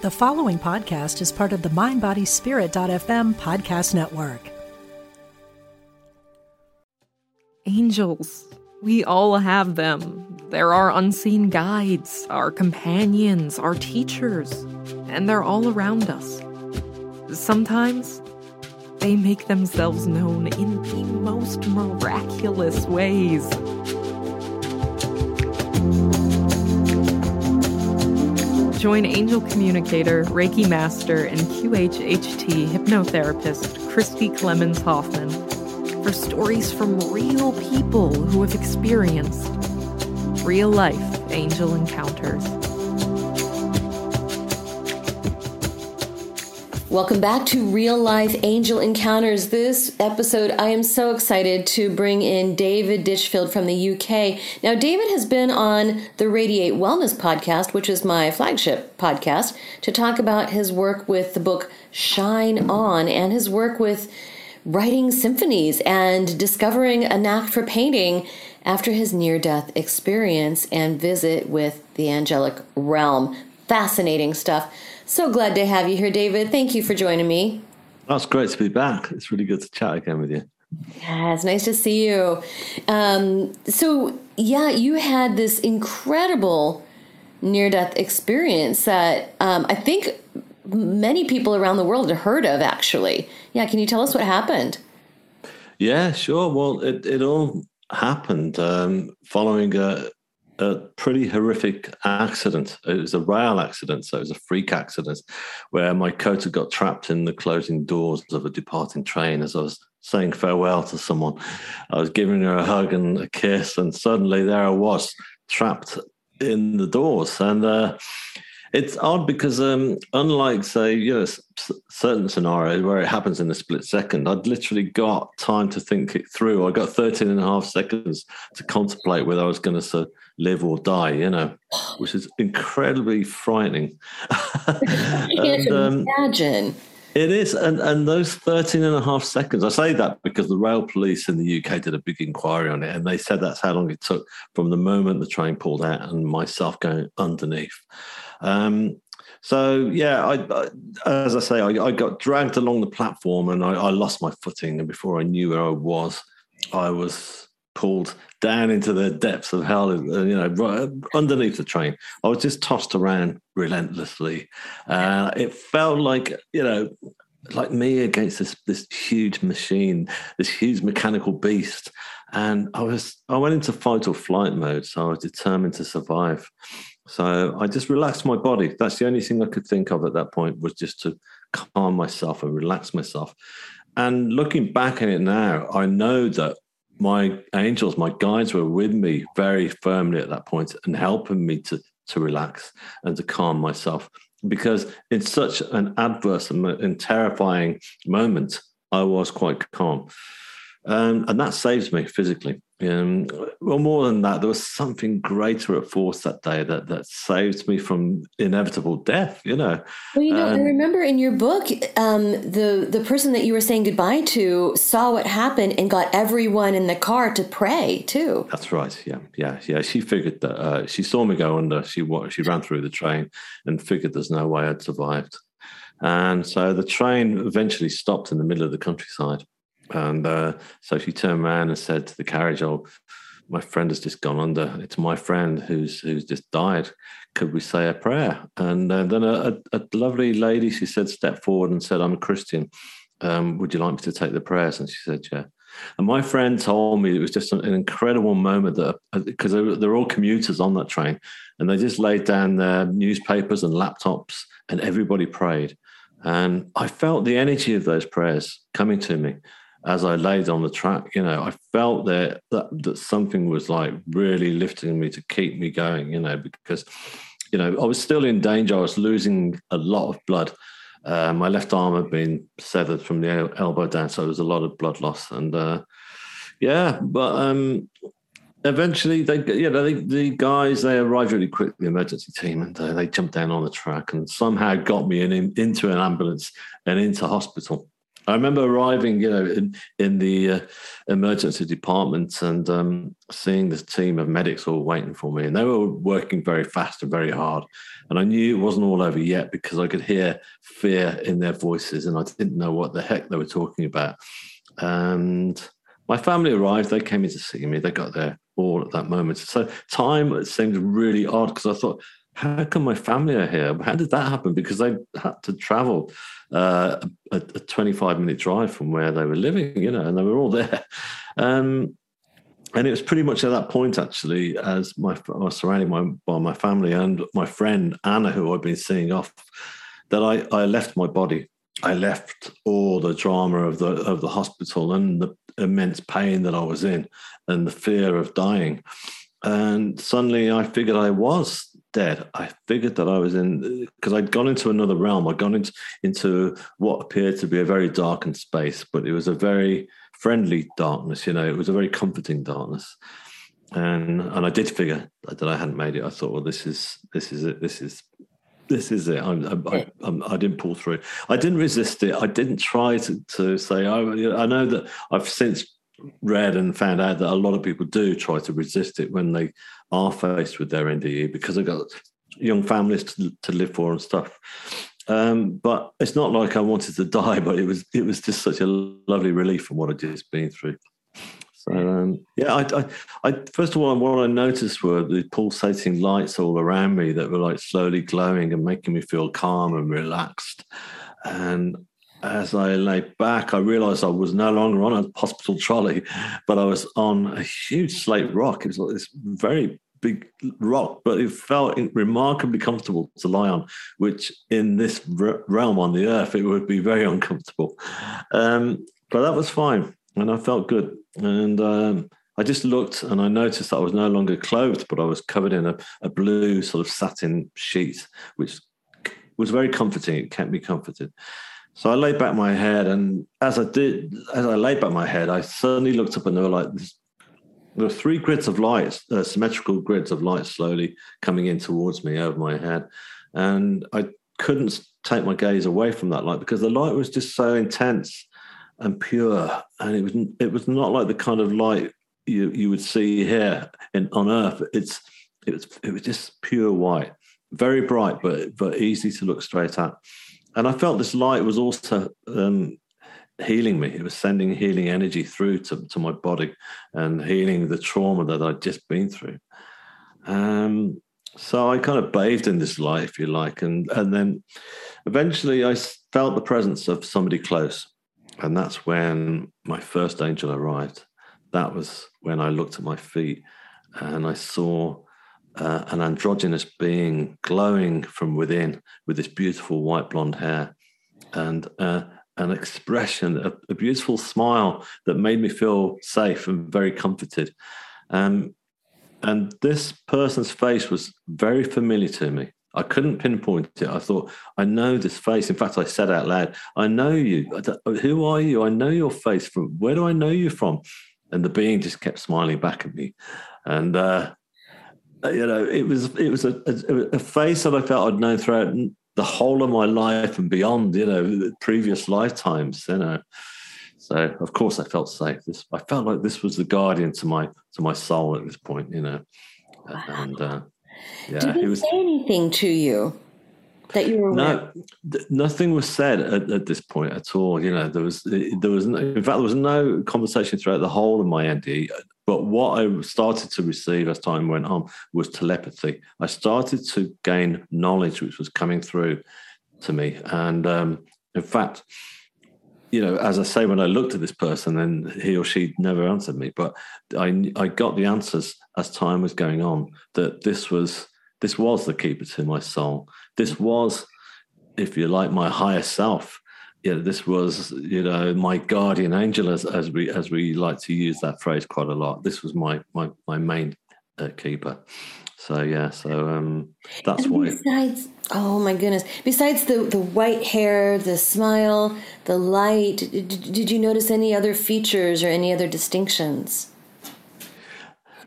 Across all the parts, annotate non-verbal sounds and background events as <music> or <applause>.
The following podcast is part of the MindBodySpirit.fm podcast network. Angels. We all have them. They're our unseen guides, our companions, our teachers, and they're all around us. Sometimes they make themselves known in the most miraculous ways. Join angel communicator, Reiki master, and QHHT hypnotherapist Christi Clemons Hoffman for stories from real people who have experienced real life angel encounters. Welcome back to Real Life Angel Encounters. This episode, I am so excited to bring in David Ditchfield from the UK. Now, David has been on the Radiate Wellness podcast, which is my flagship podcast, to talk about his work with the book Shine On and his work with writing symphonies and discovering a knack for painting after his near death experience and visit with the angelic realm. Fascinating stuff. So glad to have you here, David. Thank you for joining me. That's great to be back. It's really good to chat again with you. Yeah, it's nice to see you. Um, so, yeah, you had this incredible near death experience that um, I think many people around the world have heard of, actually. Yeah, can you tell us what happened? Yeah, sure. Well, it, it all happened um, following a, a pretty horrific accident. It was a rail accident, so it was a freak accident where my coat had got trapped in the closing doors of a departing train as I was saying farewell to someone. I was giving her a hug and a kiss, and suddenly there I was trapped in the doors. And uh, it's odd because, um, unlike, say, you know, certain scenarios where it happens in a split second, I'd literally got time to think it through. I got 13 and a half seconds to contemplate whether I was going to live or die, you know, which is incredibly frightening. <laughs> And, um, imagine. It is. And, and those 13 and a half seconds, I say that because the rail police in the UK did a big inquiry on it. And they said that's how long it took from the moment the train pulled out and myself going underneath. Um, so yeah, I, I, as I say, I, I, got dragged along the platform and I, I, lost my footing. And before I knew where I was, I was pulled down into the depths of hell, you know, right underneath the train. I was just tossed around relentlessly. Uh, it felt like, you know, like me against this this huge machine, this huge mechanical beast. And I was I went into fight or flight mode, so I was determined to survive. So I just relaxed my body. That's the only thing I could think of at that point was just to calm myself and relax myself. And looking back at it now, I know that my angels, my guides were with me very firmly at that point and helping me to, to relax and to calm myself. Because in such an adverse and terrifying moment, I was quite calm. Um, and that saves me physically. Um, well, more than that, there was something greater at force that day that that saved me from inevitable death. You know. Well, you know, um, I remember in your book, um, the the person that you were saying goodbye to saw what happened and got everyone in the car to pray too. That's right. Yeah, yeah, yeah. She figured that uh, she saw me go under. She she ran through the train and figured there's no way I'd survived. And so the train eventually stopped in the middle of the countryside. And uh, so she turned around and said to the carriage, "Oh, my friend has just gone under. It's my friend who's who's just died. Could we say a prayer?" And uh, then a, a, lovely lady, she said, stepped forward and said, "I'm a Christian. Um, would you like me to take the prayers?" And she said, "Yeah." And my friend told me it was just an incredible moment that because uh, they're all commuters on that train, and they just laid down their newspapers and laptops, and everybody prayed. And I felt the energy of those prayers coming to me as I laid on the track, you know, I felt that, that that something was like really lifting me to keep me going, you know, because, you know, I was still in danger. I was losing a lot of blood. Uh, my left arm had been severed from the elbow down, so there was a lot of blood loss. And uh, yeah, but um, eventually they, you know, they, the guys they arrived really quick, the emergency team, and uh, they jumped down on the track and somehow got me in, in, into an ambulance and into hospital. I remember arriving, you know, in in the uh, emergency department and um, seeing this team of medics all waiting for me, and they were working very fast and very hard. And I knew it wasn't all over yet because I could hear fear in their voices, and I didn't know what the heck they were talking about. And my family arrived; they came in to see me. They got there all at that moment. So time seemed really odd because I thought, how come my family are here? How did that happen? Because they had to travel uh, a, a, 25 minute drive from where they were living, you know, and they were all there. Um, and it was pretty much at that point, actually, as my I was surrounded by, by my family and my friend Anna, who I'd been seeing off, that I, I left my body. I left all the drama of the of the hospital and the immense pain that I was in and the fear of dying. And suddenly I figured I was dead. I figured that I was in because I'd gone into another realm. I'd gone into, into what appeared to be a very darkened space, but it was a very friendly darkness. You know, it was a very comforting darkness. And and I did figure that I hadn't made it. I thought, well, this is this is it. This is this is it. I'm, I'm, I'm, I did not pull through. I didn't resist it. I didn't try to, to say, oh, I know that I've since read and found out that a lot of people do try to resist it when they are faced with their NDE because they've got young families to, to live for and stuff. Um, but it's not like I wanted to <laughs> die, but it was it was just such a lovely relief from what I'd just been through. So um, yeah, I, I, I, first of all, what I noticed were the pulsating lights all around me that were like slowly glowing and making me feel calm and relaxed. And as I lay back, I realized I was no longer on a hospital trolley, but I was on a huge slate rock. It was like this very big rock, but it felt remarkably comfortable to lie on, which in this realm on the earth, it would be very uncomfortable. Um, but that was fine. And I felt good. And um, I just looked and I noticed that I was no longer clothed, but I was covered in a, a blue sort of satin sheet, which was very comforting. It kept me comforted. So I laid back my head, and as I did, as I laid back my head, I suddenly looked up, and there were like there were three grids of light, uh, symmetrical grids of light, slowly coming in towards me over my head, and I couldn't take my gaze away from that light because the light was just so intense and pure, and it was it was not like the kind of light you you would see here in, on Earth. It's it was it was just pure white, very bright, but but easy to look straight at and I felt this light was also um, healing me. It was sending healing energy through to, to my body and healing the trauma that I'd just been through. Um, so I kind of bathed in this light, if you like, and and then eventually I felt the presence of somebody close, and that's when my first angel arrived. That was when I looked at my feet and I saw uh, an androgynous being glowing from within with this beautiful white blonde hair and uh, an expression, a, a, beautiful smile that made me feel safe and very comforted. Um, and this person's face was very familiar to me. I couldn't pinpoint it. I thought, I know this face. In fact, I said out loud, I know you. Who are you? I know your face from where do I know you from? And the being just kept smiling back at me. And uh, you know, it was it was a, a, a, face that I felt I'd known throughout the whole of my life and beyond. You know, previous lifetimes. You know, so of course I felt safe. This I felt like this was the guardian to my to my soul at this point. You know, wow. and uh, yeah, did he was, say anything to you? that you were no th- nothing was said at, at, this point at all you know there was there was no, in fact there was no conversation throughout the whole of my ND but what I started to receive as time went on was telepathy. I started to gain knowledge which was coming through to me. And um, in fact, you know, as I say, when I looked at this person, then he or she never answered me. But I, I got the answers as time was going on that this was this was the keeper to my soul. This was, if you like, my higher self yeah, this was you know my guardian angel, as as we as we like to use that phrase quite a lot. This was my my my main uh, keeper. So yeah, so um, that's and why. Besides, oh my goodness! Besides the the white hair, the smile, the light, did, did you notice any other features or any other distinctions?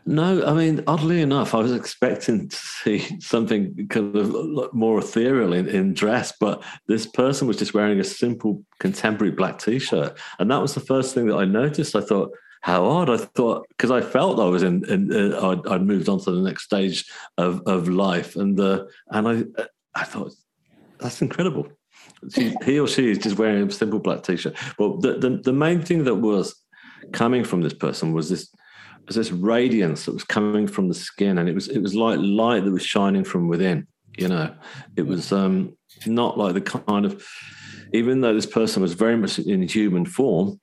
No, I mean, oddly enough, I was expecting to see <laughs> something kind of more ethereal in, in dress, but this person was just wearing a simple contemporary black t-shirt, and that was the first thing that I noticed. I thought, how odd! I thought because I felt I was in, in uh, I'd, I'd, moved on to the next stage of of life, and uh, and I I thought that's incredible. She, <laughs> he or she is just wearing a simple black t-shirt. But the, the the main thing that was coming from this person was this was this radiance that was coming from the skin, and it was it was like light that was shining from within. You know, it was um, not like the kind of even though this person was very much in human form,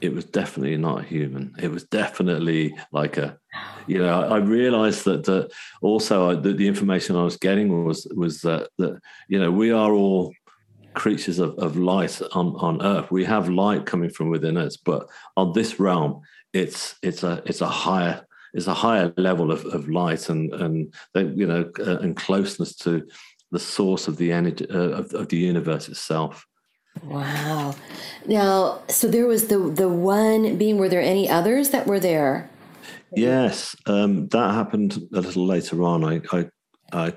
it was definitely not human. It was definitely like a, you know, I, I realized that that also I, that the information I was getting was was that that you know we are all creatures of, of light on, on earth. We have light coming from within us, but on this realm, it's it's a it's a higher it's a higher level of, of light and and you know uh, and closeness to the source of the energy uh, of, of the universe itself. Wow. Now, so there was the the one being. Were there any others that were there? Yes, um, that happened a little later on. I, I I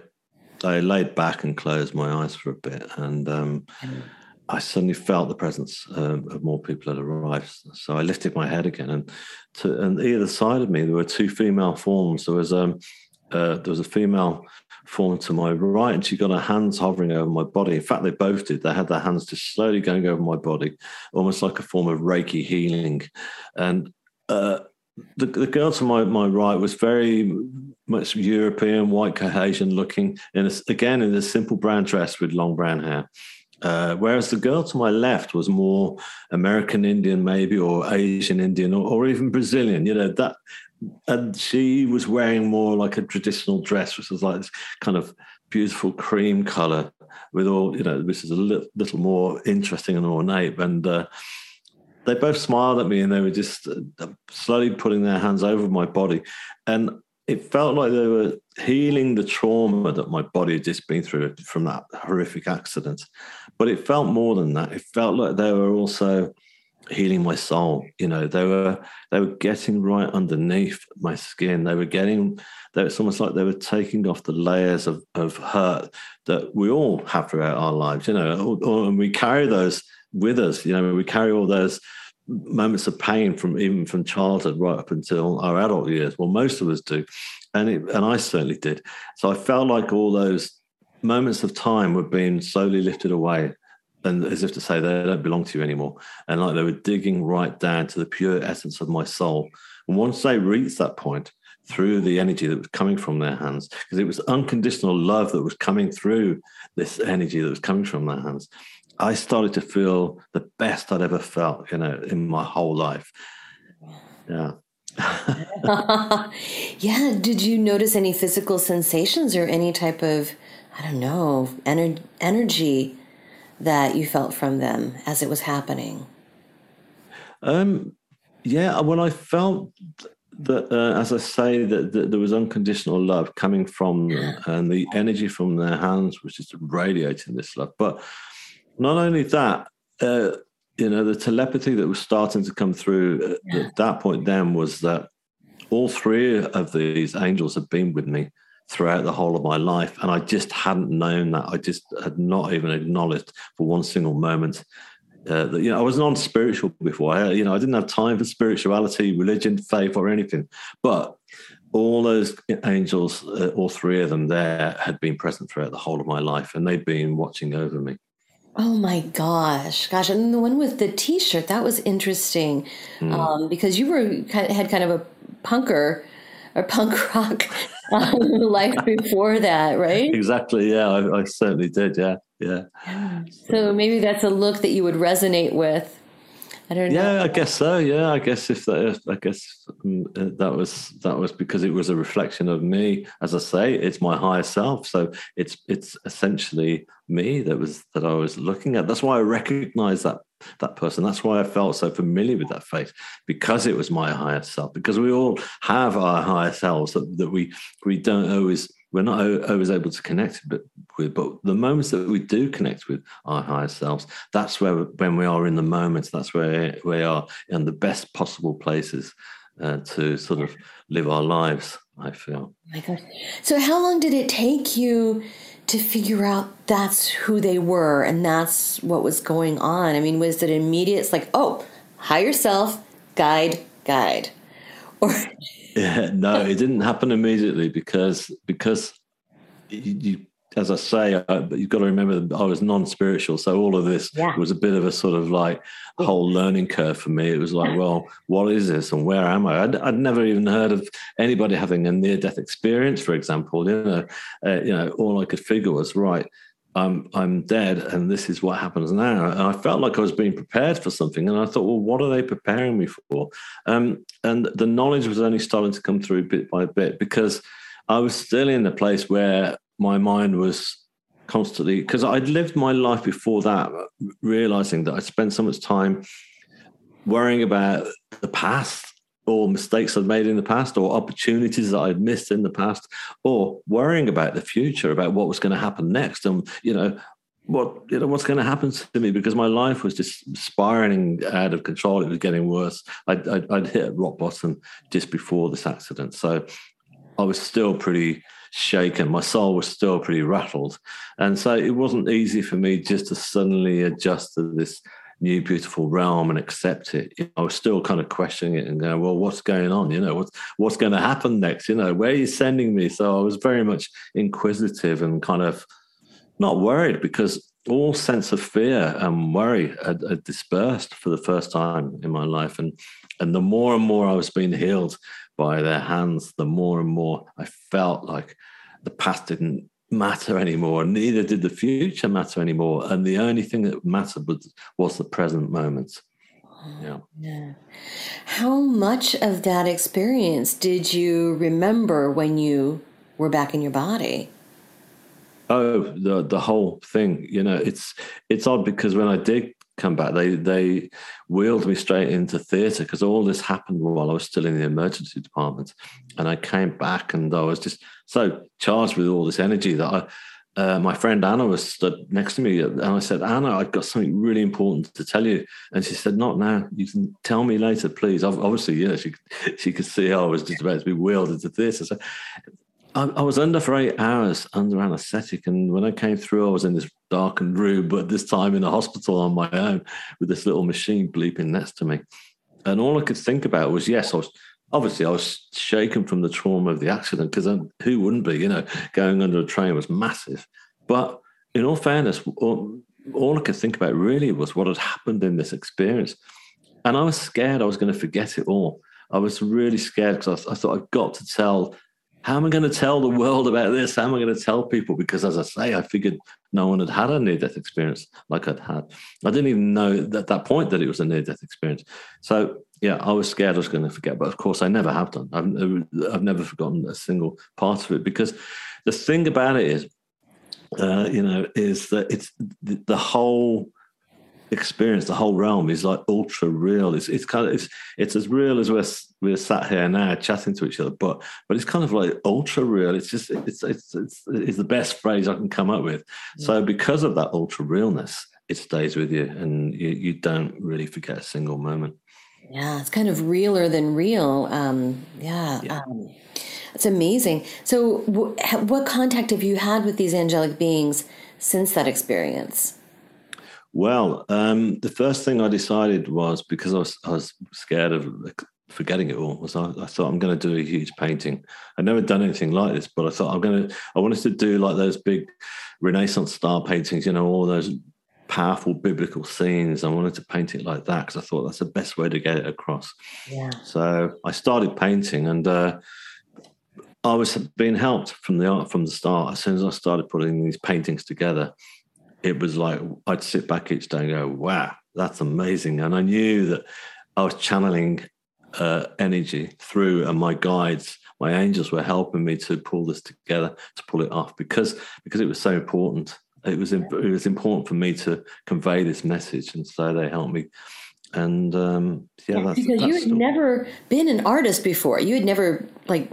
I laid back and closed my eyes for a bit, and um, I suddenly felt the presence um, of more people had arrived. So I lifted my head again, and to and either side of me there were two female forms. There was um uh, there was a female form to my right, and she got her hands hovering over my body. In fact, they both did. They had their hands just slowly going over my body, almost like a form of Reiki healing. And uh, the, the girl to my, my right was very much European, white Caucasian looking, in a, again in a simple brown dress with long brown hair. Uh, whereas the girl to my left was more American Indian, maybe, or Asian Indian, or, or, even Brazilian. You know that, and she was wearing more like a traditional dress, which was like this kind of beautiful cream color with all you know, which is a little, little more interesting and ornate. And uh, they both smiled at me and they were just uh, slowly putting their hands over my body. And it felt like they were healing the trauma that my body had just been through from that horrific accident. But it felt more than that. It felt like they were also healing my soul. You know, they were they were getting right underneath my skin. They were getting they, it's almost like they were taking off the layers of, of hurt that we all have throughout our lives, you know, and we carry those with us. You know, we carry all those moments of pain from even from childhood right up until our adult years. Well, most of us do, and it, and I certainly did. So I felt like all those moments of time were being slowly lifted away, and as if to say they don't belong to you anymore, and like they were digging right down to the pure essence of my soul. And once they reached that point, through the energy that was coming from their hands, because it was unconditional love that was coming through this energy that was coming from their hands. I started to feel the best I'd ever felt, you know, in my whole life. Yeah. <laughs> yeah. Did you notice any physical sensations or any type of, I don't know, ener- energy that you felt from them as it was happening? Um, yeah. When I felt that, uh, as I say, that, that, there was unconditional love coming from them, and the energy from their hands was just radiating this love. But not only that, uh, you know, the telepathy that was starting to come through yeah. at that point then was that all three of these angels had been with me throughout the whole of my life. And I just hadn't known that. I just had not even acknowledged for one single moment uh, that, you know, I was non spiritual before. I, you know, I didn't have time for spirituality, religion, faith, or anything. But all those angels, uh, all three of them there, had been present throughout the whole of my life and they'd been watching over me. Oh my gosh, gosh! And the one with the T-shirt that was interesting mm. um, because you were had kind of a punker or punk <laughs> rock um, life <laughs> before that, right? Exactly. Yeah, I, I certainly did. Yeah, yeah. So maybe that's a look that you would resonate with. I don't know. Yeah, I guess so. Yeah, I guess if that, I guess mm, uh, that was that was because it was a reflection of me. As I say, it's my higher self. So it's it's essentially me that was that I was looking at. That's why I recognize that that person. That's why I felt so familiar with that face because it was my higher self. Because we all have our higher selves that, that we we don't always we're not always able to connect with, but the moments that we do connect with our higher selves, that's where when we are in the moment, that's where we are in the best possible places uh, to sort of live our lives. I feel. Oh my God. So, how long did it take you to figure out that's who they were and that's what was going on? I mean, was it immediate? It's like, oh, higher self, guide, guide, or <laughs> yeah, no, it didn't happen immediately because because you, as I say, uh, you've got to remember that I was non-spiritual, so all of this yeah. was a bit of a sort of like whole learning curve for me. It was like, well, what is this, and where am I? I'd, I'd never even heard of anybody having a near-death experience, for example. You know, uh, you know, all I could figure was right. I'm I'm dead, and this is what happens now. And I felt like I was being prepared for something, and I thought, well, what are they preparing me for? Um, and the knowledge was only starting to come through bit by bit because I was still in the place where my mind was constantly because I'd lived my life before that, realizing that I spent so much time worrying about the past or mistakes I've made in the past or opportunities that I've missed in the past or worrying about the future, about what was going to happen next. And, you know, what you know what's going to happen to me because my life was just spiraling out of control. It was getting worse. I'd, I'd, I'd hit rock bottom just before this accident, so I was still pretty shaken. My soul was still pretty rattled. And so it wasn't easy for me just to suddenly adjust to this new beautiful realm and accept it. I was still kind of questioning it and going, well, what's going on? You know, what's what's going to happen next? You know, where are you sending me? So I was very much inquisitive and kind of not worried because all sense of fear and worry had, had dispersed for the first time in my life. And and the more and more I was being healed by their hands, the more and more I felt like the past didn't matter anymore, neither did the future matter anymore. And the only thing that mattered was, was the present moment. Yeah. yeah. How much of that experience did you remember when you were back in your body? Oh, the the whole thing. You know, it's it's odd because when I did come back. They they wheeled me straight into theatre because all this happened while I was still in the emergency department, and I came back and I was just so charged with all this energy that I. Uh, my friend Anna was stood next to me, and I said, "Anna, I've got something really important to tell you." And she said, "Not now. You can tell me later, please." Obviously, yeah, she she could see I was just about to be wheeled into theatre. So I, I, was under for eight hours under anaesthetic, and when I came through, I was in this darkened room, but this time in a hospital on my own with this little machine bleeping next to me. And all I could think about was, yes, I was obviously I was shaken from the trauma of the accident because um, who wouldn't be? You know, going under a train was massive. But in all fairness, all, all I could think about really was what had happened in this experience, and I was scared I was going to forget it all. I was really scared because I, I thought I've got to tell how am I going to tell the world about this? How am I going to tell people? Because as I say, I figured no one had had a near death experience like I'd had. I didn't even know at that point that it was a near death experience. So, yeah, I was scared I was going to forget. But of course, I never have done. I've, I've never forgotten a single part of it because the thing about it is, uh, you know, is that it's the, the whole experience, the whole realm is like ultra real. It's it's kind of it's it's as real as we're we're sat here now chatting to each other, but but it's kind of like ultra real. It's just it's it's it's, it's the best phrase I can come up with. Yeah. So because of that ultra realness, it stays with you, and you you don't really forget a single moment. Yeah, it's kind of realer than real. Um, yeah. yeah. Um, it's amazing. So, w- what contact have you had with these angelic beings since that experience? Well, um, the first thing I decided was because I was, I was scared of forgetting it all. Was I, I thought I'm going to do a huge painting. I'd never done anything like this, but I thought I'm going to. I wanted to do like those big Renaissance style paintings. You know, all those powerful biblical scenes. I wanted to paint it like that because I thought that's the best way to get it across. Yeah. So I started painting, and uh, I was being helped from the art from the start. As soon as I started putting these paintings together, it was like I'd sit back each day and go, wow, that's amazing. And I knew that I was channeling uh, energy through, and my guides, my angels were helping me to pull this together, to pull it off because because it was so important. It was it was important for me to convey this message, and so they helped me. And um, yeah, that's, because that's you had still... never been an artist before. You had never like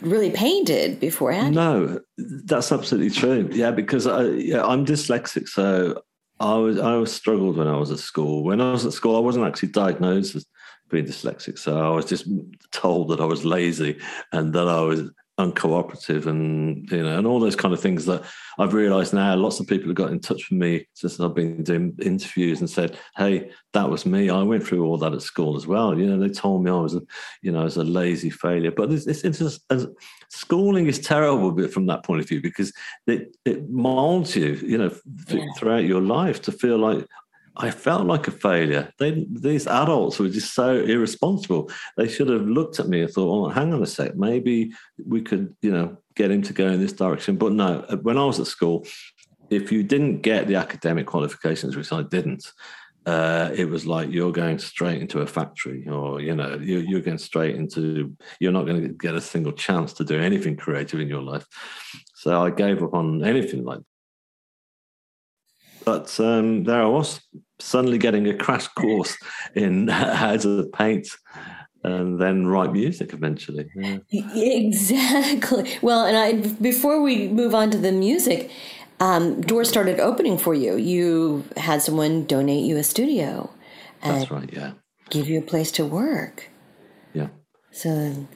really painted before, had No, that's absolutely true. Yeah, because I, yeah, I'm dyslexic, so I was I was struggled when I was at school. When I was at school, I wasn't actually diagnosed as being dyslexic. So I was just told that I was lazy and that I was uncooperative and you know and all those kind of things that I've realized now lots of people have got in touch with me since I've been doing interviews and said hey that was me. I went through all that at school as well. You know they told me I was a you know as a lazy failure. But it's, it's, it's just, as, schooling is terrible from that point of view because it, it molds you you know yeah. throughout your life to feel like I felt like a failure. They, these adults were just so irresponsible. They should have looked at me and thought, "Well, hang on a sec, maybe we could, you know, get him to go in this direction." But no, when I was at school, if you didn't get the academic qualifications, which I didn't, uh, it was like you're going straight into a factory, or you know, you're, you're going straight into. You're not going to get a single chance to do anything creative in your life. So I gave up on anything like but um, there I was, suddenly getting a crash course in <laughs> how to paint and then write music eventually. Yeah. Exactly. Well, and I before we move on to the music, um, doors started opening for you. You had someone donate you a studio. That's right. Yeah. Give you a place to work. Yeah. So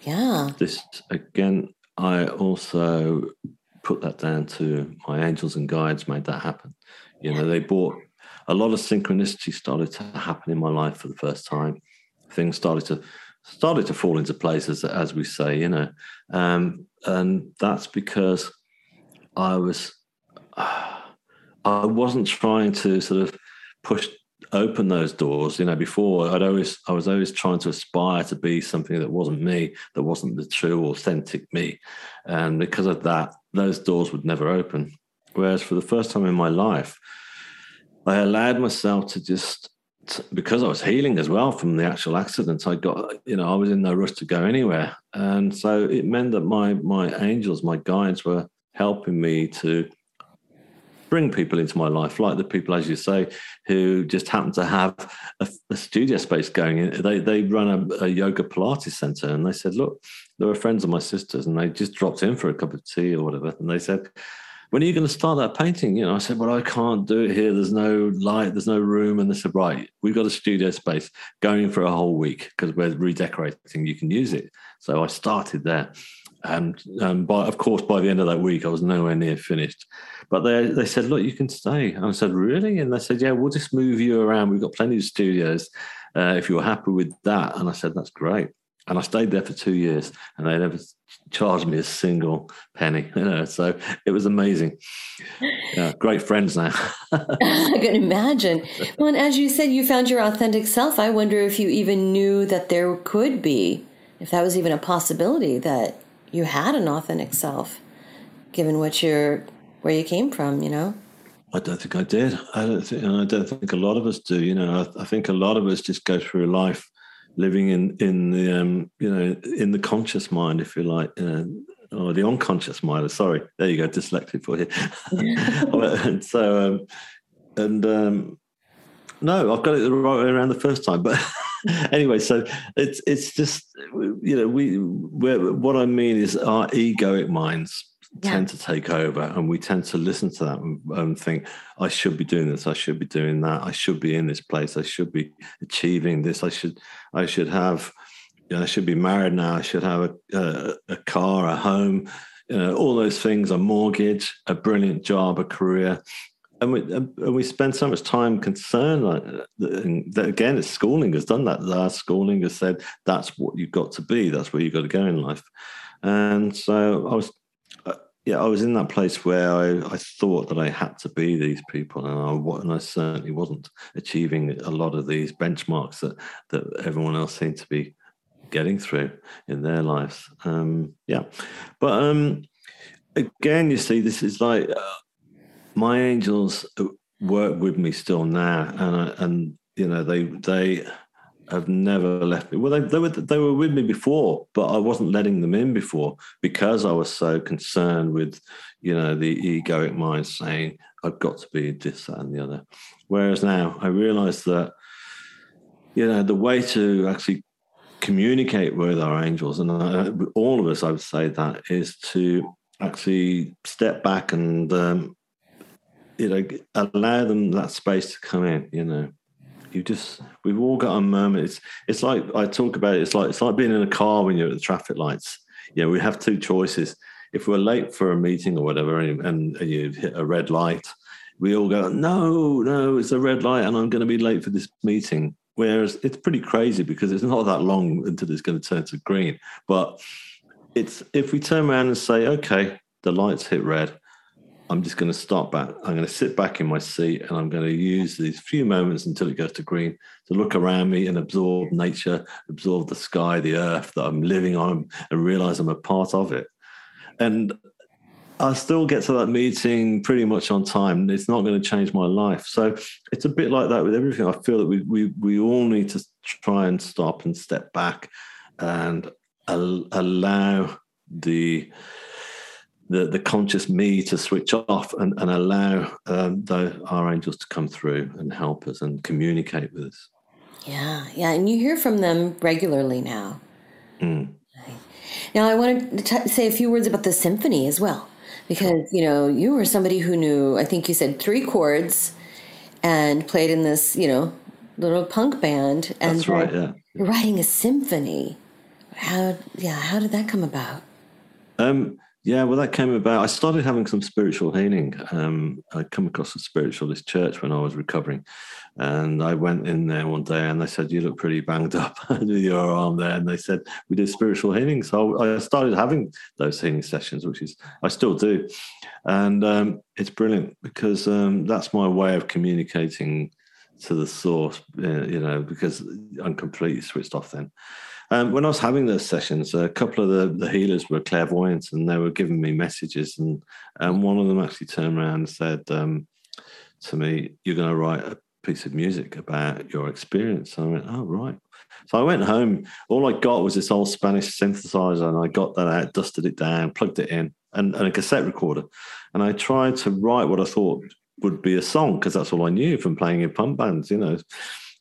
yeah. This again, I also put that down to my angels and guides made that happen. You know, they bought a lot of synchronicity started to happen in my life for the first time. Things started to started to fall into place as, as we say, you know, um, and that's because I was <sighs> I wasn't trying to sort of push open those doors. You know, before I'd always I was always trying to aspire to be something that wasn't me, that wasn't the true, authentic me, and because of that, those doors would never open. Whereas for the first time in my life, I allowed myself to just because I was healing as well from the actual accident. I got, you know, I was in no rush to go anywhere, and so it meant that my my angels, my guides, were helping me to bring people into my life, like the people, as you say, who just happen to have a, a studio space going. In. They they run a, a, yoga Pilates center, and they said, look, they were friends of my sisters, and they just dropped in for a cup of tea or whatever, and they said, when are you going to start that painting? You know, I said, well, I can't do it here. There's no light, there's no room. And they said, right, we've got a studio space going for a whole week because we're redecorating. You can use it. So I started there. And um, by, of course, by the end of that week, I was nowhere near finished. But they, they said, look, you can stay. And I said, really? And they said, yeah, we'll just move you around. We've got plenty of studios uh, if you're happy with that. And I said, that's great. And I stayed there for two years, and they never charged me a single penny. <laughs> You know, so it was amazing. Yeah, great friends now. <laughs> <laughs> I can imagine. Well, and as you said, you found your authentic self. I wonder if you even knew that there could be, if that was even a possibility, that you had an authentic self, given what you're, where you came from. You know. I don't think I did. I don't think, I don't think a lot of us do. You know, I, I think a lot of us just go through life living in in the um, you know in the conscious mind, if you like, uh, or the unconscious mind. Sorry, there you go, dyslexic for you. <laughs> <laughs> and so, um, and um, no, I've got it the right way around the first time, but. <laughs> anyway, so it's it's just you know we what I mean is our egoic minds yeah. tend to take over and we tend to listen to that and, think i should be doing this i should be doing that i should be in this place i should be achieving this i should i should have you know, i should be married now i should have a, a, a car a home you know all those things a mortgage a brilliant job a career. And we, and we spend so much time concerned like that again schooling has done that. Our schooling has said that's what you've got to be that's where you've got to go in life. And so i was yeah, I was in that place where I, I thought that I had to be these people, and I, and I certainly wasn't achieving a lot of these benchmarks that that everyone else seemed to be getting through in their lives. Um, yeah, but um, again, you see, this is like uh, my angels work with me still now, and I, and you know they they have never left me. Well, they, they, were they were with me before, but I wasn't letting them in before because I was so concerned with, you know, the egoic mind saying I've got to be this, that, and the other. Whereas now I realise that, you know, the way to actually communicate with our angels, and I, all of us, I would say that is to actually step back and, um, you know, allow them that space to come in. You know you just we've all got a moment. It's it's like I talk about it. It's like it's like being in a car when you're at the traffic lights. You know, we have two choices. If we're late for a meeting or whatever, and, and, you hit a red light, we all go, no, no, it's a red light, and I'm going to be late for this meeting. Whereas it's pretty crazy because it's not that long until it's going to turn to green. But it's if we turn around and say, okay, the lights hit red, I'm just going to stop back. I'm going to sit back in my seat and I'm going to use these few moments until it goes to green to look around me and absorb nature, absorb the sky, the earth that I'm living on, and realize I'm a part of it. And I still get to that meeting pretty much on time. It's not going to change my life. So it's a bit like that with everything. I feel that we we we all need to try and stop and step back and al- allow the the, the conscious me to switch off and, and allow um, the, our angels to come through and help us and communicate with us. Yeah, yeah, and you hear from them regularly now. Mm. Now, I want to t- say a few words about the symphony as well, because you know you were somebody who knew. I think you said three chords, and played in this you know little punk band. And That's right. Yeah, you're writing a symphony. How yeah? How did that come about? Um, yeah, well, that came about. I started having some spiritual healing. Um, I come across a spiritualist church when I was recovering, and I went in there one day, and they said, "You look pretty banged up <laughs> with your arm there." And they said, "We do spiritual healing." So I started having those healing sessions, which is I still do, and um, it's brilliant because um, that's my way of communicating to the source. Uh, you know, because I'm completely switched off then. Um, when I was having those sessions, a couple of the, the healers were clairvoyant and they were giving me messages. And, and one of them actually turned around and said um, to me, You're going to write a piece of music about your experience. And I went, Oh, right. So I went home. All I got was this old Spanish synthesizer, and I got that out, dusted it down, plugged it in, and, and a cassette recorder. And I tried to write what I thought would be a song because that's all I knew from playing in punk bands, you know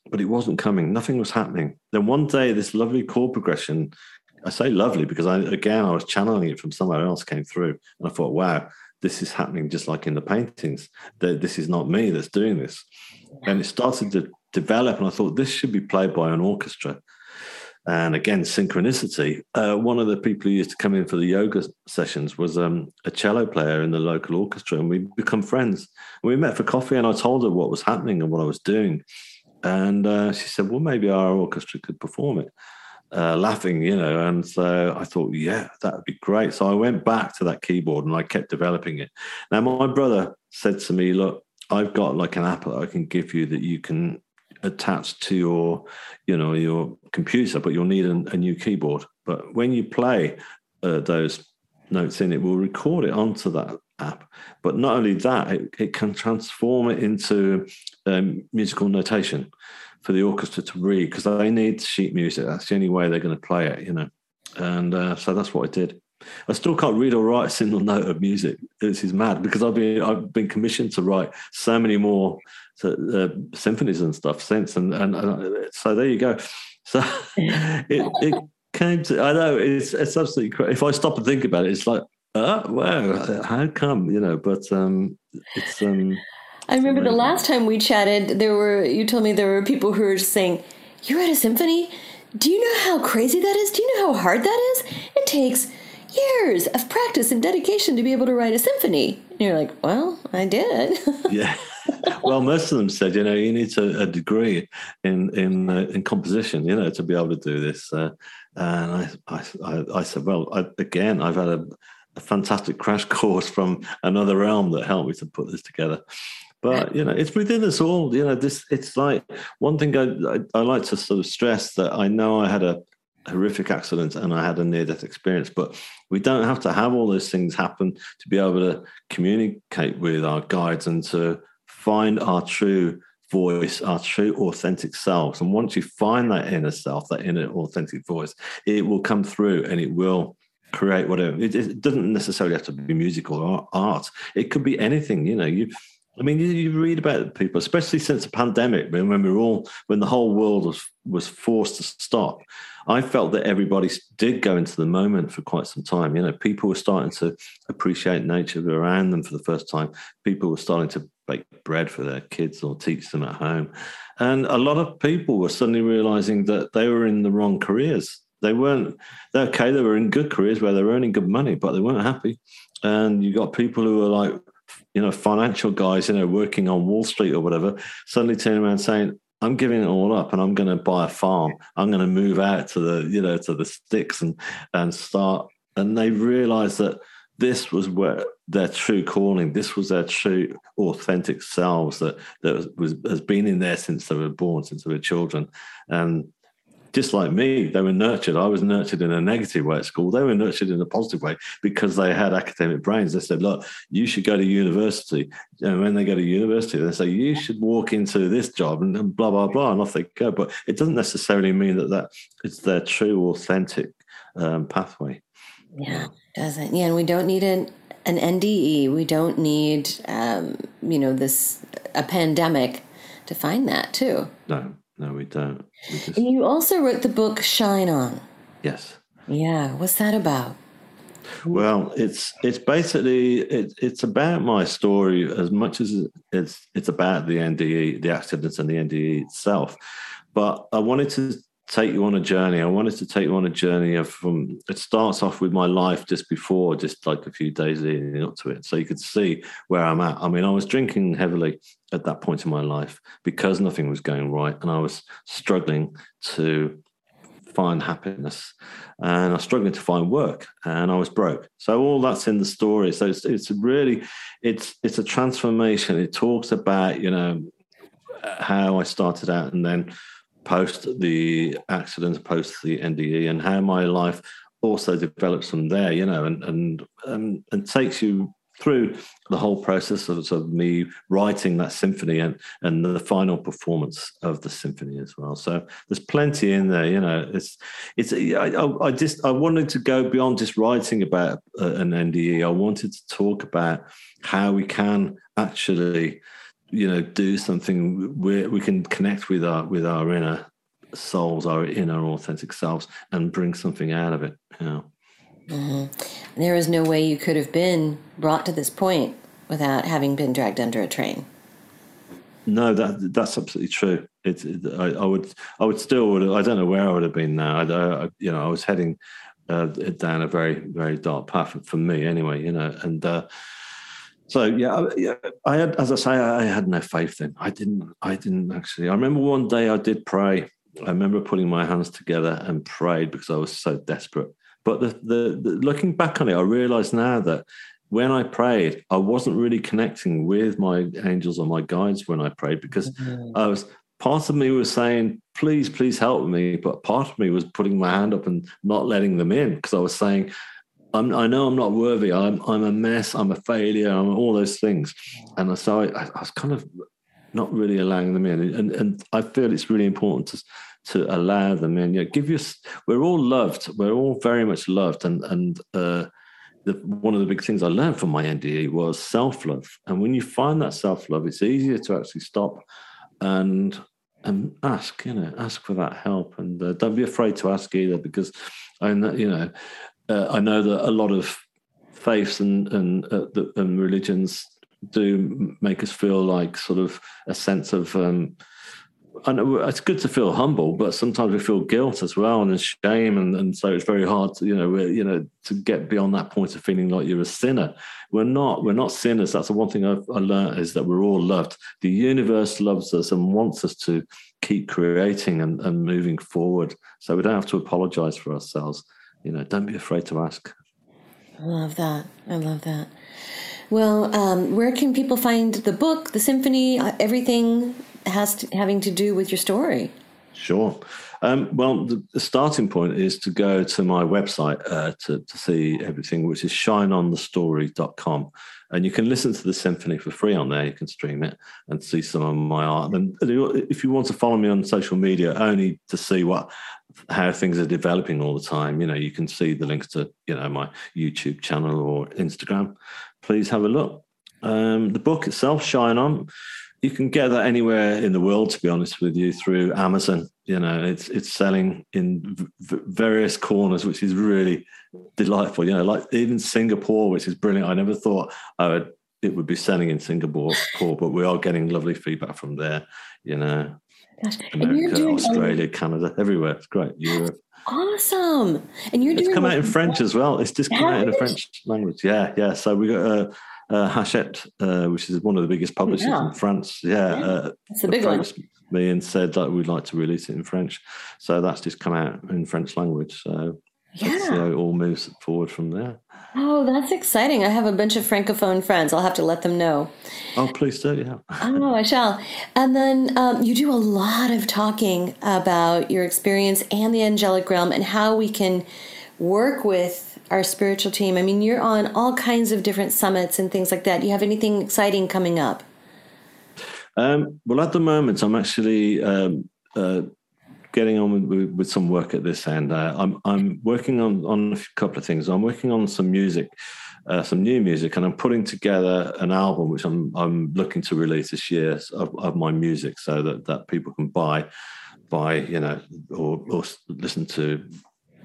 but it wasn't coming. Nothing was happening. Then one day, this lovely chord progression, I say lovely because I, again, I was channeling it from somewhere else, came through. And I thought, wow, this is happening just like in the paintings. This is not me that's doing this. And it started to develop. And I thought, this should be played by an orchestra. And again, synchronicity. Uh, one of the people who used to come in for the yoga sessions was um, a cello player in the local orchestra, and we become friends. We met for coffee, and I told her what was happening and what I was doing. And uh, she said, well, maybe our orchestra could perform it. Uh, laughing, you know, and so I thought, yeah, that would be great. So I went back to that keyboard and I kept developing it. Now, my brother said to me, Look, I've got like an app that I can give you that you can attach to your, you know, your computer, but you'll need a, a new keyboard. But when you play uh, those notes in, it will record it onto that app. But not only that, it, it can transform it into um, musical notation for the orchestra to read because they need sheet music. That's the only way they're going to play it, you know. And uh, so that's what I did. I still can't read or write a single <laughs> note of music. This is mad because I've been I've been commissioned to write so many more uh, symphonies and stuff since, and, and, and so there you go. So <laughs> it, it came to I know it's it's absolutely crazy. If I stop and think about it, it's like oh wow, how come you know? But um, it's um. I remember the last time we chatted, there were you told me there were people who were saying, "You're at a symphony. Do you know how crazy that is? Do you know how hard that is? It takes." Years of practice and dedication to be able to write a symphony. And you're like, well, I did. <laughs> yeah. well, most of them said, you know, you need to, a degree in in uh, in composition, you know, to be able to do this. Uh, and I, I, I, said, well, I, again, I've had a, a fantastic crash <laughs> course from another realm that helped me to put this together. But you know, it's within us all. You know, this it's like one thing I, I, I like to sort of stress that I know I had a horrific accident and I had a near death experience, but we don't have to have all those things happen to be able to communicate with our guides and to find our true voice, our true authentic selves. And once you find that inner self, that inner authentic voice, it will come through and it will create whatever. It, it doesn't necessarily have to be musical or art. It could be anything. You know, you. I mean, you, you read about people, especially since the pandemic, when, when we were all, when the whole world was was forced to stop. I felt that everybody did go into the moment for quite some time. You know, people were starting to appreciate nature around them for the first time. People were starting to bake bread for their kids or teach them at home. And a lot of people were suddenly realizing that they were in the wrong careers. They weren't, they're okay, they were in good careers where they were earning good money, but they weren't happy. And you got people who were like, you know, financial guys, you know, working on Wall Street or whatever, suddenly turning around saying, I'm giving it all up and I'm going to buy a farm. I'm going to move out to the, you know, to the sticks and and start. And they realized that this was where their true calling, this was their true authentic selves that that was has been in there since they were born, since they were children. And just like me, they were nurtured. I was nurtured in a negative way at school. They were nurtured in a positive way because they had academic brains. They said, look, you should go to university. And when they go to university, they say, you should walk into this job and, and blah, blah, blah. And off they go. But it doesn't necessarily mean that, that it's their true, authentic um, pathway. Yeah, doesn't. Yeah, and we don't need an, an NDE. We don't need, um, you know, this, a pandemic to find that too. No, no, we don't. We just... And you also wrote the book Shine On. Yes. Yeah. What's that about? Well, it's it's basically it, it's about my story as much as it's it's about the NDE, the accidents, and the NDE itself. But I wanted to take you on a journey. I wanted to take you on a journey of from it starts off with my life just before, just like a few days leading up to it. So you could see where I'm at. I mean, I was drinking heavily at that point in my life because nothing was going right. And I was struggling to find happiness and I was struggling to find work and I was broke. So all that's in the story. So it's, it's really, it's, it's a transformation. It talks about, you know, how I started out and then post the accident, post the NDE, and how my life also develops from there, you know, and and and, and takes you through the whole process of, of, me writing that symphony and and the final performance of the symphony as well. So there's plenty in there, you know. It's it's I, I just I wanted to go beyond just writing about uh, an NDE. I wanted to talk about how we can actually you know do something where we can connect with our with our inner souls our inner authentic selves and bring something out of it you know. Mm-hmm. there is no way you could have been brought to this point without having been dragged under a train. No that that's absolutely true. It, it I, I, would i would still would i don't know where i would have been now. I, I you know i was heading uh, down a very very dark path for me anyway you know and uh, so yeah, yeah, I had, as I say, I had no faith then. I didn't, I didn't actually. I remember one day I did pray. I remember putting my hands together and prayed because I was so desperate. But the, the, the looking back on it, I realize now that when I prayed, I wasn't really connecting with my angels or my guides when I prayed because mm-hmm. I was part of me was saying, please, please help me. But part of me was putting my hand up and not letting them in because I was saying, I'm, i know I'm not worthy. I'm, I'm a mess. I'm a failure. I'm all those things. And so I, I, was kind of not really allowing them in. And, and I feel it's really important to, to allow them in. Yeah, give you. We're all loved. We're all very much loved. And and uh, the, one of the big things I learned from my NDE was self love. And when you find that self love, it's easier to actually stop and and ask. You know, ask for that help. And uh, don't be afraid to ask either, because I know you know uh, I know that a lot of faiths and and, uh, the, and religions do make us feel like sort of a sense of. Um, it's good to feel humble, but sometimes we feel guilt as well and shame, and, and so it's very hard to you know you know to get beyond that point of feeling like you're a sinner. We're not. We're not sinners. That's the one thing I've, I learned is that we're all loved. The universe loves us and wants us to keep creating and, and moving forward. So we don't have to apologize for ourselves you know, don't be afraid to ask. I love that. I love that. Well, um, where can people find the book, the symphony, uh, everything has to, having to do with your story? Sure. Um, well, the, the, starting point is to go to my website uh, to, to see everything, which is shineonthestory.com. And you can listen to the symphony for free on there. You can stream it and see some of my art. And if you want to follow me on social media, only to see what how things are developing all the time, you know, you can see the links to you know my YouTube channel or Instagram. Please have a look. Um, the book itself, Shine On, you can get that anywhere in the world. To be honest with you, through Amazon. You know, it's it's selling in v- various corners, which is really delightful. You know, like even Singapore, which is brilliant. I never thought I would it would be selling in Singapore, but we are getting lovely feedback from there. You know, Gosh. America, Australia, Canada, everywhere. It's great. Europe. Awesome. And you're it's come out in French as well. It's just come out in the French language. Yeah, yeah. So we got uh, uh, Hachette, uh, which is one of the biggest publishers yeah. in France. Yeah, yeah. Uh, it's a big one. Me and said that we'd like to release it in French. So that's just come out in French language. So yeah. see how it all moves forward from there. Oh, that's exciting. I have a bunch of Francophone friends. I'll have to let them know. Oh, please do, yeah. oh, I shall. And then um, you do a lot of talking about your experience and the angelic realm and how we can work with our spiritual team. I mean, you're on all kinds of different summits and things like that. Do you have anything exciting coming up? Um, well, at the moment, I'm actually um, uh, getting on with, with, some work at this end. Uh, I'm I'm working on on a couple of things. I'm working on some music, uh, some new music, and I'm putting together an album which I'm I'm looking to release this year of, of my music, so that that people can buy, buy you know, or or listen to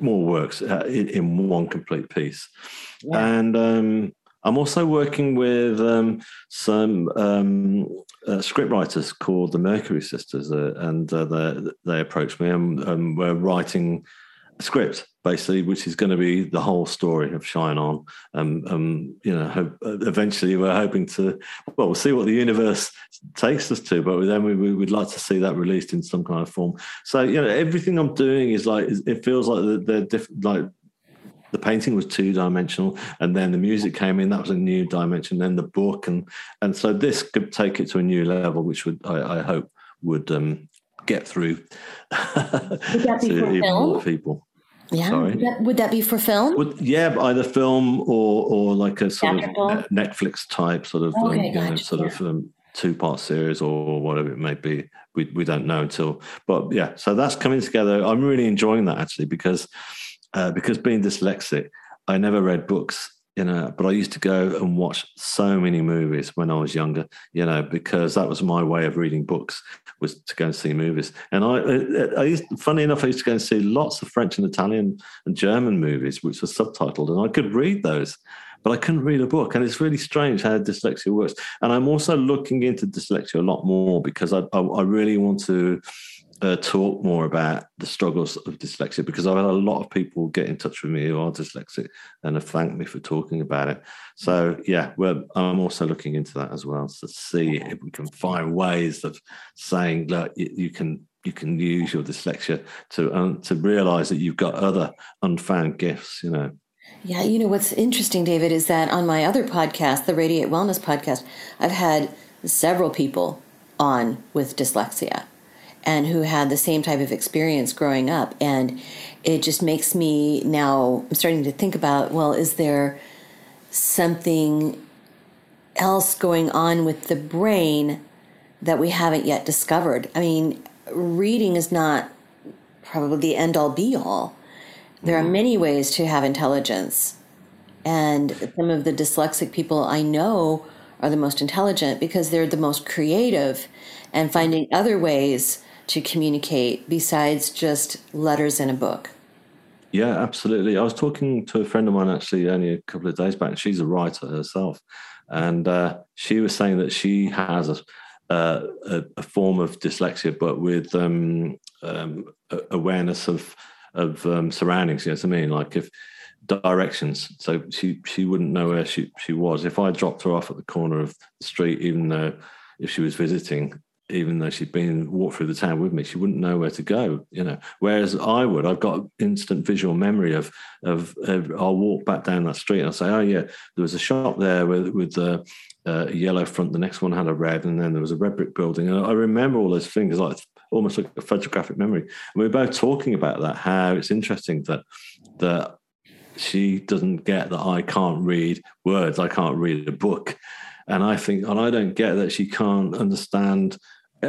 more works uh, in, in, one complete piece. Yeah. And um, I'm also working with um, some um, uh, scriptwriters called the Mercury Sisters, uh, and uh, they, they approached me, and, and we're writing script basically, which is going to be the whole story of Shine On. Um, um, you know, hope, eventually we're hoping to, well, we'll see what the universe takes us to, but then we, we would like to see that released in some kind of form. So, you know, everything I'm doing is like, it feels like they're different, like the painting was two dimensional and then the music came in that was a new dimension then the book and and so this could take it to a new level which would i, I hope would um, get through <laughs> to even more people yeah. Would that, would that, be for film? Would, yeah either film or or like a sort of netflix type sort of okay, um, gotcha. know, sort yeah. of um, two part series or whatever it may be. We, we don't know until but yeah so that's coming together. I'm really enjoying that actually because uh, because being dyslexic, I never read books, you know, but I used to go and watch so many movies when I was younger, you know, because that was my way of reading books was to go and see movies. And I, I used, funny enough, I used to go and see lots of French and Italian and German movies, which were subtitled, and I could read those but I couldn't read a book. And it's really strange how dyslexia works. And I'm also looking into dyslexia a lot more because I, I, I really want to uh, talk more about the struggles of dyslexia because I've had a lot of people get in touch with me who are dyslexic and have thanked me for talking about it. So yeah, I'm also looking into that as well to see if we can find ways of saying that you can you can use your dyslexia to um, to realize that you've got other unfound gifts. You know. Yeah, you know what's interesting, David, is that on my other podcast, the Radiate Wellness podcast, I've had several people on with dyslexia and who had the same type of experience growing up. And it just makes me now, I'm starting to think about well, is there something else going on with the brain that we haven't yet discovered? I mean, reading is not probably the end all be all. There are mm-hmm. many ways to have intelligence. And some of the dyslexic people I know are the most intelligent because they're the most creative and finding other ways to communicate besides just letters in a book? Yeah, absolutely. I was talking to a friend of mine actually only a couple of days back. She's a writer herself, and uh, she was saying that she has a, a, a form of dyslexia, but with um, um, awareness of of um, surroundings. You know what I mean? Like if directions, so she she wouldn't know where she she was. If I dropped her off at the corner of the street, even though if she was visiting, even though she'd been walked through the town with me, she wouldn't know where to go, you know. Whereas I would, I've got instant visual memory of, of, of I'll walk back down that street and I'll say, oh yeah, there was a shop there with with uh, a yellow front. The next one had a red, and then there was a red brick building. And I remember all those things like almost like a photographic memory. And we were both talking about that. How it's interesting that that she doesn't get that I can't read words. I can't read a book. And I think, and I don't get that she can't understand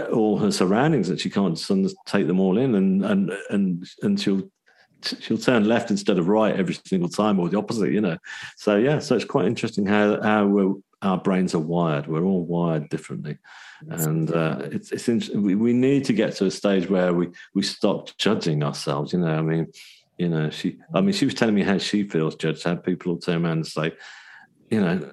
all her surroundings that she can't take them all in and and and and she'll she'll turn left instead of right every single time or the opposite you know. So yeah so it's quite interesting how how our brains are wired. We're all wired differently. And uh, it's it's. We, we need to get to a stage where we we stop judging ourselves you know. I mean you know she i mean she was telling me how she feels judged how people will turn around and say you know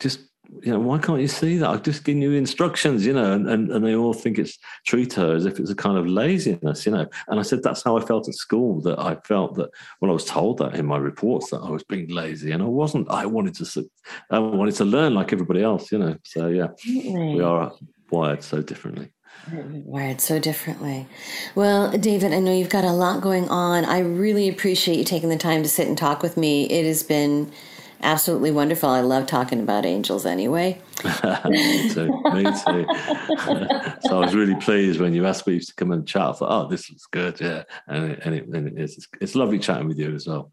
just you know, why can't you see that? I've just given you instructions, you know, and, and, and they all think it's treat her as if it's a kind of laziness, you know. And I said, that's how I felt at school, that I felt that when I was told that in my reports that I was being lazy and I wasn't, I wanted to, I wanted to learn like everybody else, you know. So yeah, we are wired so differently. Wired so differently. Well, David, I know you've got a lot going on. I really appreciate you taking the time to sit and talk with me. It has been absolutely wonderful. I love talking about angels anyway. <laughs> me too. Me <laughs> too. so I was really pleased when you asked me to come and chat. I thought, oh, this was good. Yeah. And it, and it, and it is. It's, it's lovely chatting with you as well.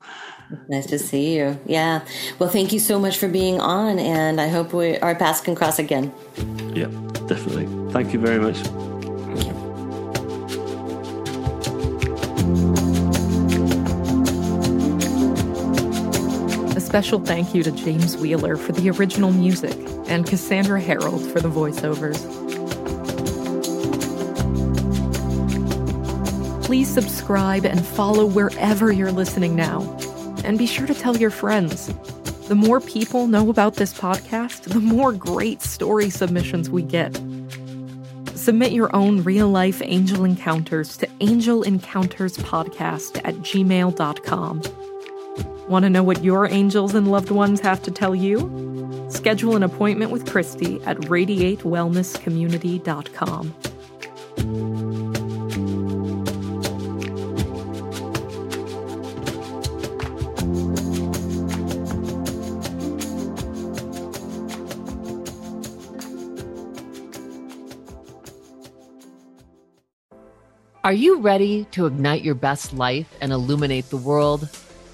Nice to see you. Yeah. Well, thank you so much for being on. And I hope we, our paths can cross again. Yeah, definitely. Thank you very much. Special thank you to James Wheeler for the original music and Cassandra Harold for the voiceovers. Please subscribe and follow wherever you're listening now. And be sure to tell your friends. The more people know about this podcast, the more great story submissions we get. Submit your own real life angel encounters to angelencounterspodcast at gmail.com. Want to know what your angels and loved ones have to tell you? Schedule an appointment with Christi at radiatewellnesscommunity.com. Are you ready to ignite your best life and illuminate the world?